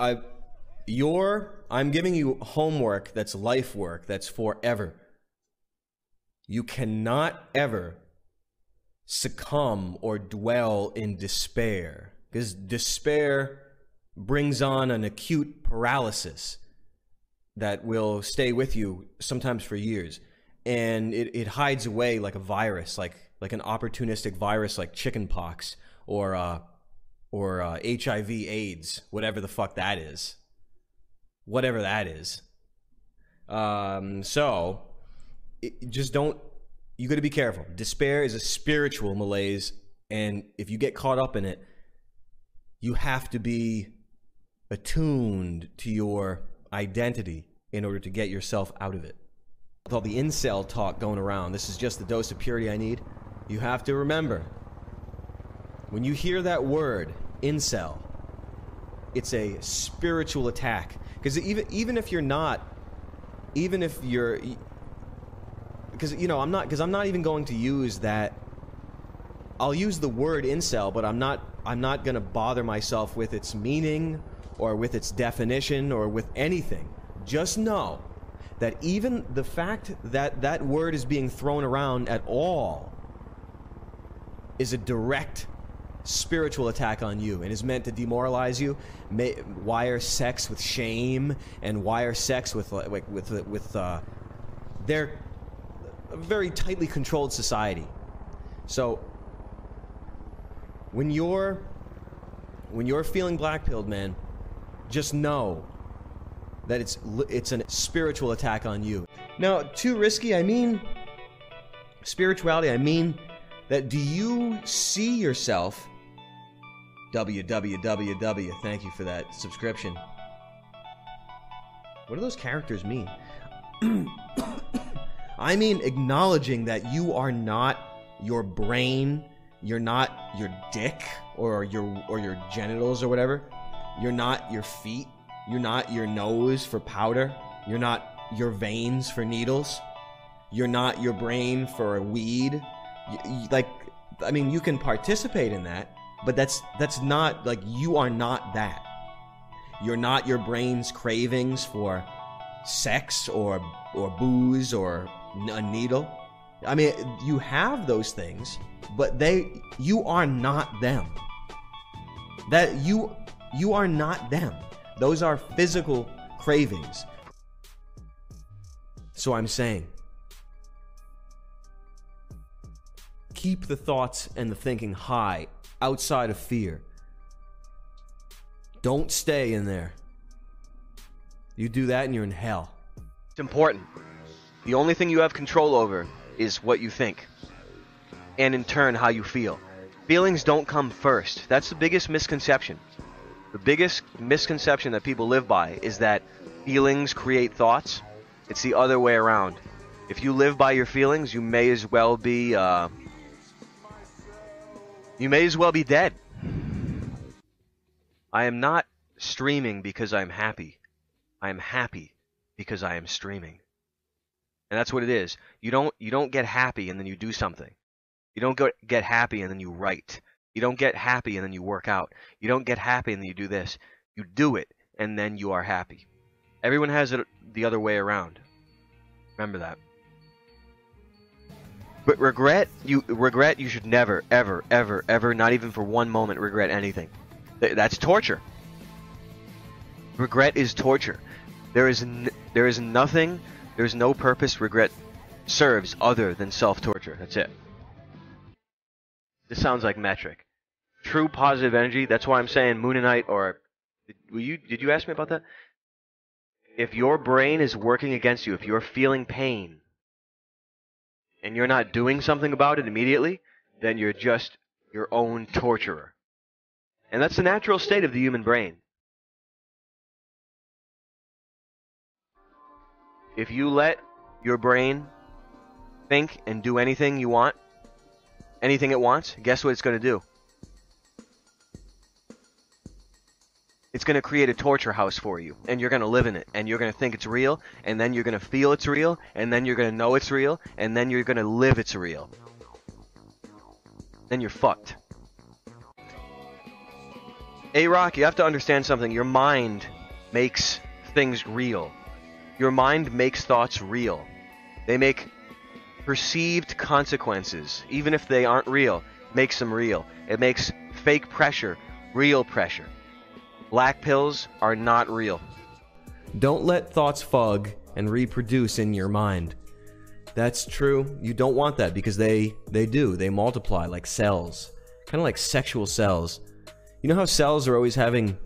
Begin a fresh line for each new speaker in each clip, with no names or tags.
I, your, I'm giving you homework that's life work that's forever. You cannot ever succumb or dwell in despair because despair brings on an acute paralysis that will stay with you sometimes for years and it, it hides away like a virus like like an opportunistic virus like chickenpox or uh, or uh, hiv aids whatever the fuck that is whatever that is um, so it, just don't you got to be careful despair is a spiritual malaise and if you get caught up in it you have to be attuned to your identity in order to get yourself out of it. With all the incel talk going around, this is just the dose of purity I need. You have to remember when you hear that word, incel, it's a spiritual attack. Because even even if you're not, even if you're, because you know I'm not, because I'm not even going to use that. I'll use the word incel, but I'm not. I'm not going to bother myself with its meaning or with its definition or with anything. Just know that even the fact that that word is being thrown around at all is a direct spiritual attack on you and is meant to demoralize you, may, wire sex with shame, and wire sex with like with with uh, their very tightly controlled society. So when you're when you're feeling blackpilled, man, just know that it's it's a spiritual attack on you. Now, too risky, I mean spirituality, I mean that do you see yourself www thank you for that subscription. What do those characters mean? I mean acknowledging that you are not your brain, you're not your dick or your or your genitals or whatever you're not your feet. You're not your nose for powder. You're not your veins for needles. You're not your brain for weed. Like, I mean, you can participate in that, but that's that's not like you are not that. You're not your brain's cravings for sex or or booze or a needle. I mean, you have those things, but they you are not them. That you you are not them. Those are physical cravings. So I'm saying, keep the thoughts and the thinking high outside of fear. Don't stay in there. You do that and you're in hell.
It's important. The only thing you have control over is what you think, and in turn, how you feel. Feelings don't come first. That's the biggest misconception. The biggest misconception that people live by is that feelings create thoughts. It's the other way around. If you live by your feelings, you may as well be uh, you may as well be dead. I am not streaming because I'm happy. I am happy because I am streaming. And that's what it is. You don't you don't get happy and then you do something. You don't go, get happy and then you write. You don't get happy and then you work out. You don't get happy and then you do this. You do it and then you are happy. Everyone has it the other way around. Remember that. But regret, you regret you should never ever ever ever not even for one moment regret anything. That's torture. Regret is torture. There is there is nothing, there is no purpose regret serves other than self-torture. That's it. This sounds like metric. True positive energy. That's why I'm saying Mooninite or did you did you ask me about that? If your brain is working against you, if you're feeling pain and you're not doing something about it immediately, then you're just your own torturer. And that's the natural state of the human brain. If you let your brain think and do anything you want, anything it wants, guess what it's going to do? It's going to create a torture house for you, and you're going to live in it, and you're going to think it's real, and then you're going to feel it's real, and then you're going to know it's real, and then you're going to live it's real. Then you're fucked. A Rock, you have to understand something. Your mind makes things real. Your mind makes thoughts real. They make perceived consequences, even if they aren't real, makes them real. It makes fake pressure real pressure. Black pills are not real.
Don't let thoughts fug and reproduce in your mind. That's true. You don't want that because they they do. They multiply like cells. Kind of like sexual cells. You know how cells are always having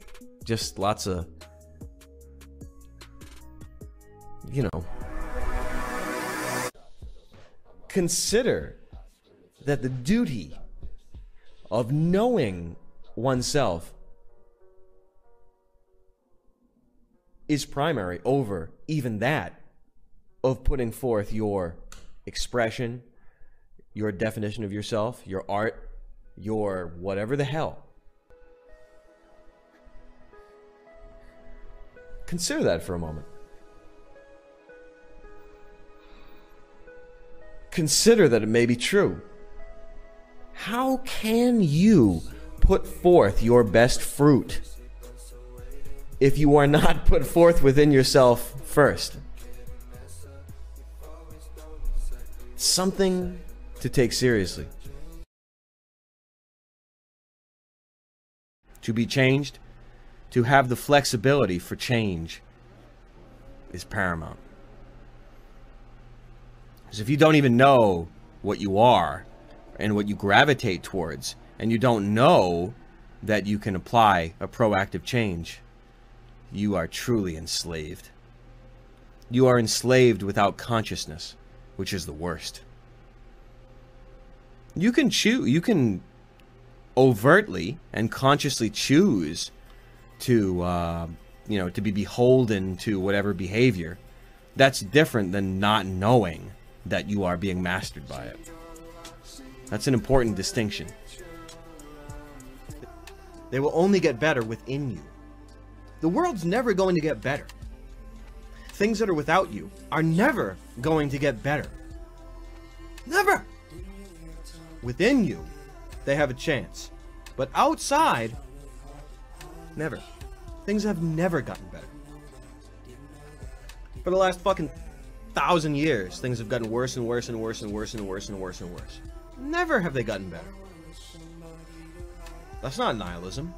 just lots of you know. Consider that the duty of knowing oneself is primary over even that of putting forth your expression, your definition of yourself, your art, your whatever the hell. Consider that for a moment. Consider that it may be true. How can you put forth your best fruit if you are not put forth within yourself first? Something to take seriously. To be changed, to have the flexibility for change is paramount. Because if you don't even know what you are and what you gravitate towards, and you don't know that you can apply a proactive change, you are truly enslaved. You are enslaved without consciousness, which is the worst. You can choose, you can overtly and consciously choose to, uh, you know, to be beholden to whatever behavior. That's different than not knowing that you are being mastered by it. That's an important distinction. They will only get better within you. The world's never going to get better. Things that are without you are never going to get better. Never! Within you, they have a chance. But outside, never. Things have never gotten better. For the last fucking thousand years, things have gotten worse and worse and worse and worse and worse and worse and worse. Never have they gotten better. That's not nihilism.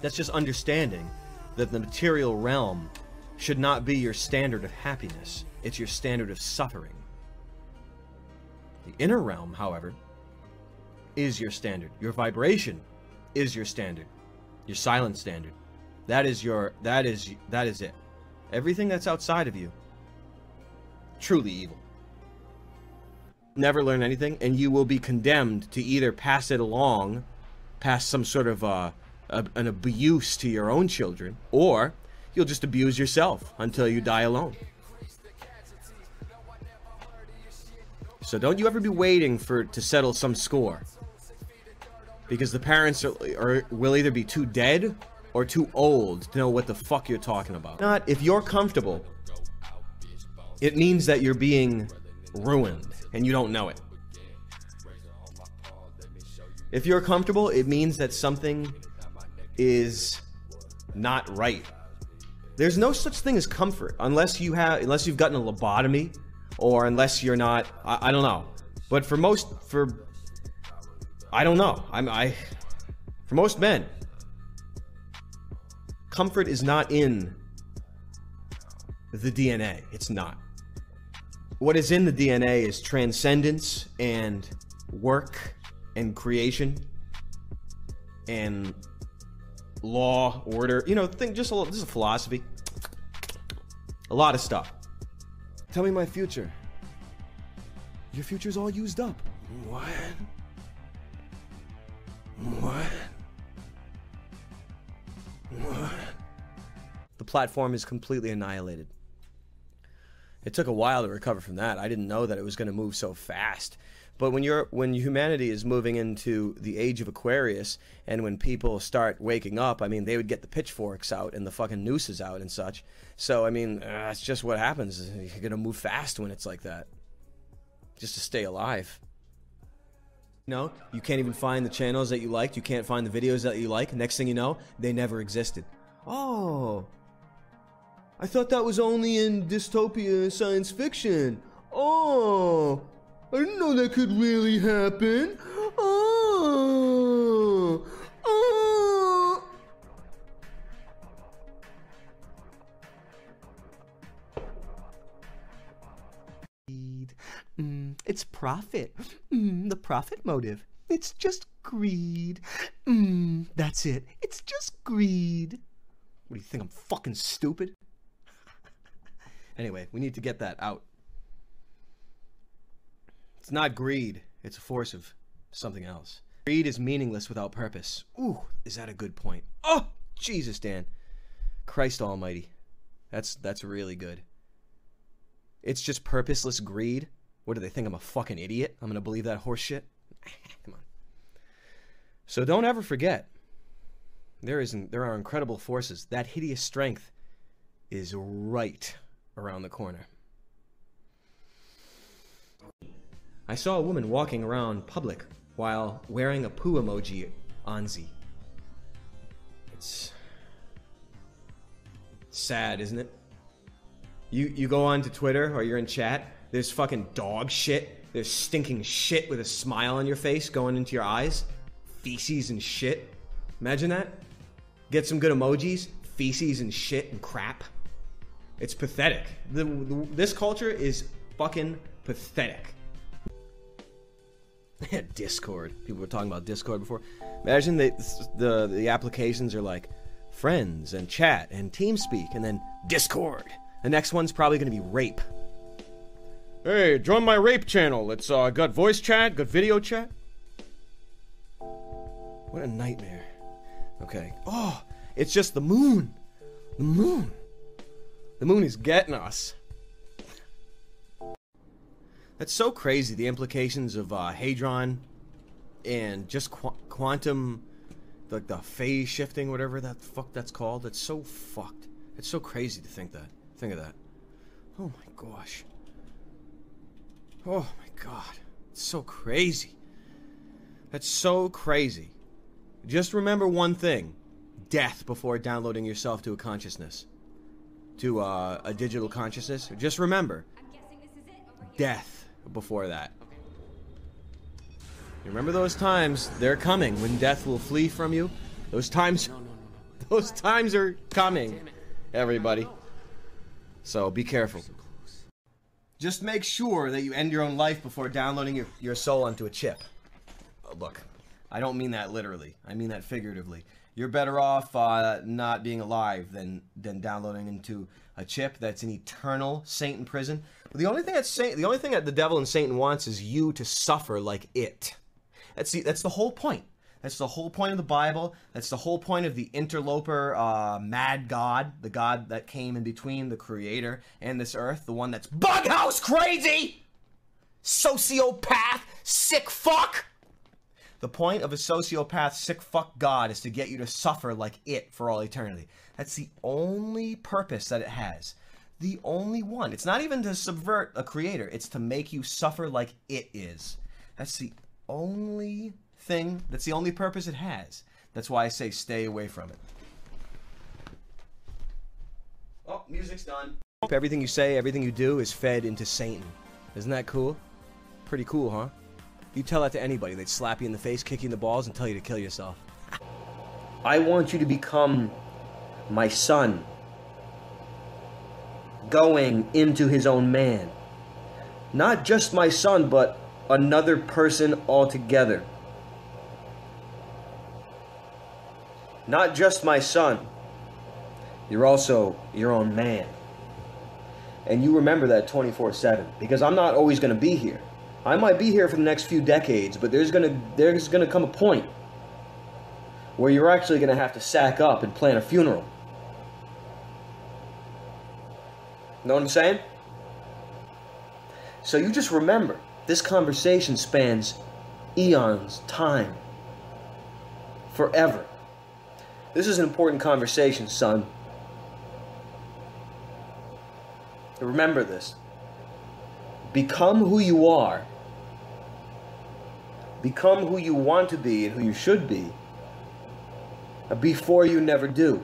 That's just understanding that the material realm should not be your standard of happiness. It's your standard of suffering. The inner realm, however, is your standard. Your vibration is your standard. Your silent standard. That is your that is that is it. Everything that's outside of you, truly evil. Never learn anything, and you will be condemned to either pass it along, pass some sort of uh, a, an abuse to your own children, or you'll just abuse yourself until you die alone. So don't you ever be waiting for to settle some score. Because the parents are, are will either be too dead or too old to know what the fuck you're talking about. Not if you're comfortable, it means that you're being ruined and you don't know it. If you're comfortable, it means that something is not right. There's no such thing as comfort unless you have unless you've gotten a lobotomy or unless you're not I, I don't know. But for most for I don't know. I'm I for most men comfort is not in the DNA. It's not. What is in the DNA is transcendence and work and creation and law, order. You know, think just a little. This is a philosophy. A lot of stuff. Tell me my future. Your future's all used up. What? What? What? The platform is completely annihilated. It took a while to recover from that. I didn't know that it was going to move so fast. But when you're when humanity is moving into the age of Aquarius, and when people start waking up, I mean, they would get the pitchforks out and the fucking nooses out and such. So I mean, uh, that's just what happens. You're gonna move fast when it's like that, just to stay alive. know, you can't even find the channels that you liked. You can't find the videos that you like. Next thing you know, they never existed. Oh, I thought that was only in dystopia science fiction. Oh, I didn't know that could really happen. Oh, oh.
Mm, it's profit. Mm, the profit motive. It's just greed. Mm, that's it. It's just greed.
What do you think? I'm fucking stupid? anyway, we need to get that out. It's not greed, it's a force of something else. Greed is meaningless without purpose. Ooh, is that a good point? Oh, Jesus, Dan. Christ Almighty. That's that's really good. It's just purposeless greed. What do they think? I'm a fucking idiot? I'm gonna believe that horse shit? Come on. So don't ever forget. There isn't. there are incredible forces. That hideous strength is right around the corner. I saw a woman walking around public while wearing a poo emoji onzi. It's sad, isn't it? You you go on to Twitter or you're in chat, there's fucking dog shit. There's stinking shit with a smile on your face going into your eyes. Feces and shit. Imagine that. Get some good emojis, feces and shit and crap. It's pathetic. The, the, this culture is fucking pathetic. Discord. People were talking about Discord before. Imagine they, the the applications are like friends and chat and TeamSpeak and then Discord. The next one's probably going to be rape. Hey, join my rape channel. It's uh, got voice chat, got video chat. What a nightmare. Okay. Oh, it's just the moon. The moon. The moon is getting us. That's so crazy. The implications of uh, hadron and just qu- quantum, like the phase shifting, whatever that fuck that's called. That's so fucked. It's so crazy to think that. Think of that. Oh my gosh. Oh my god. It's so crazy. That's so crazy. Just remember one thing death before downloading yourself to a consciousness, to uh, a digital consciousness. Just remember death before that. You remember those times? They're coming when death will flee from you. Those times, those times are coming, everybody. So be careful. Just make sure that you end your own life before downloading your, your soul onto a chip. Uh, look, I don't mean that literally. I mean that figuratively. You're better off uh, not being alive than than downloading into a chip that's an eternal saint in prison. The only thing that the only thing that the devil and Satan wants is you to suffer like it. That's the that's the whole point. That's the whole point of the Bible. That's the whole point of the interloper, uh, mad God, the God that came in between the Creator and this earth, the one that's bughouse crazy, sociopath, sick fuck. The point of a sociopath, sick fuck God is to get you to suffer like it for all eternity. That's the only purpose that it has. The only one. It's not even to subvert a creator, it's to make you suffer like it is. That's the only thing. That's the only purpose it has. That's why I say stay away from it. Oh, music's done. Everything you say, everything you do is fed into Satan. Isn't that cool? Pretty cool, huh? You tell that to anybody, they'd slap you in the face, kick you in the balls, and tell you to kill yourself. I want you to become my son, going into his own man. Not just my son, but another person altogether. Not just my son, you're also your own man. And you remember that 24 7 because I'm not always going to be here. I might be here for the next few decades, but there's going to there's going to come a point where you're actually going to have to sack up and plan a funeral. Know what I'm saying? So you just remember, this conversation spans eons, time, forever. This is an important conversation, son. Remember this. Become who you are become who you want to be and who you should be before you never do.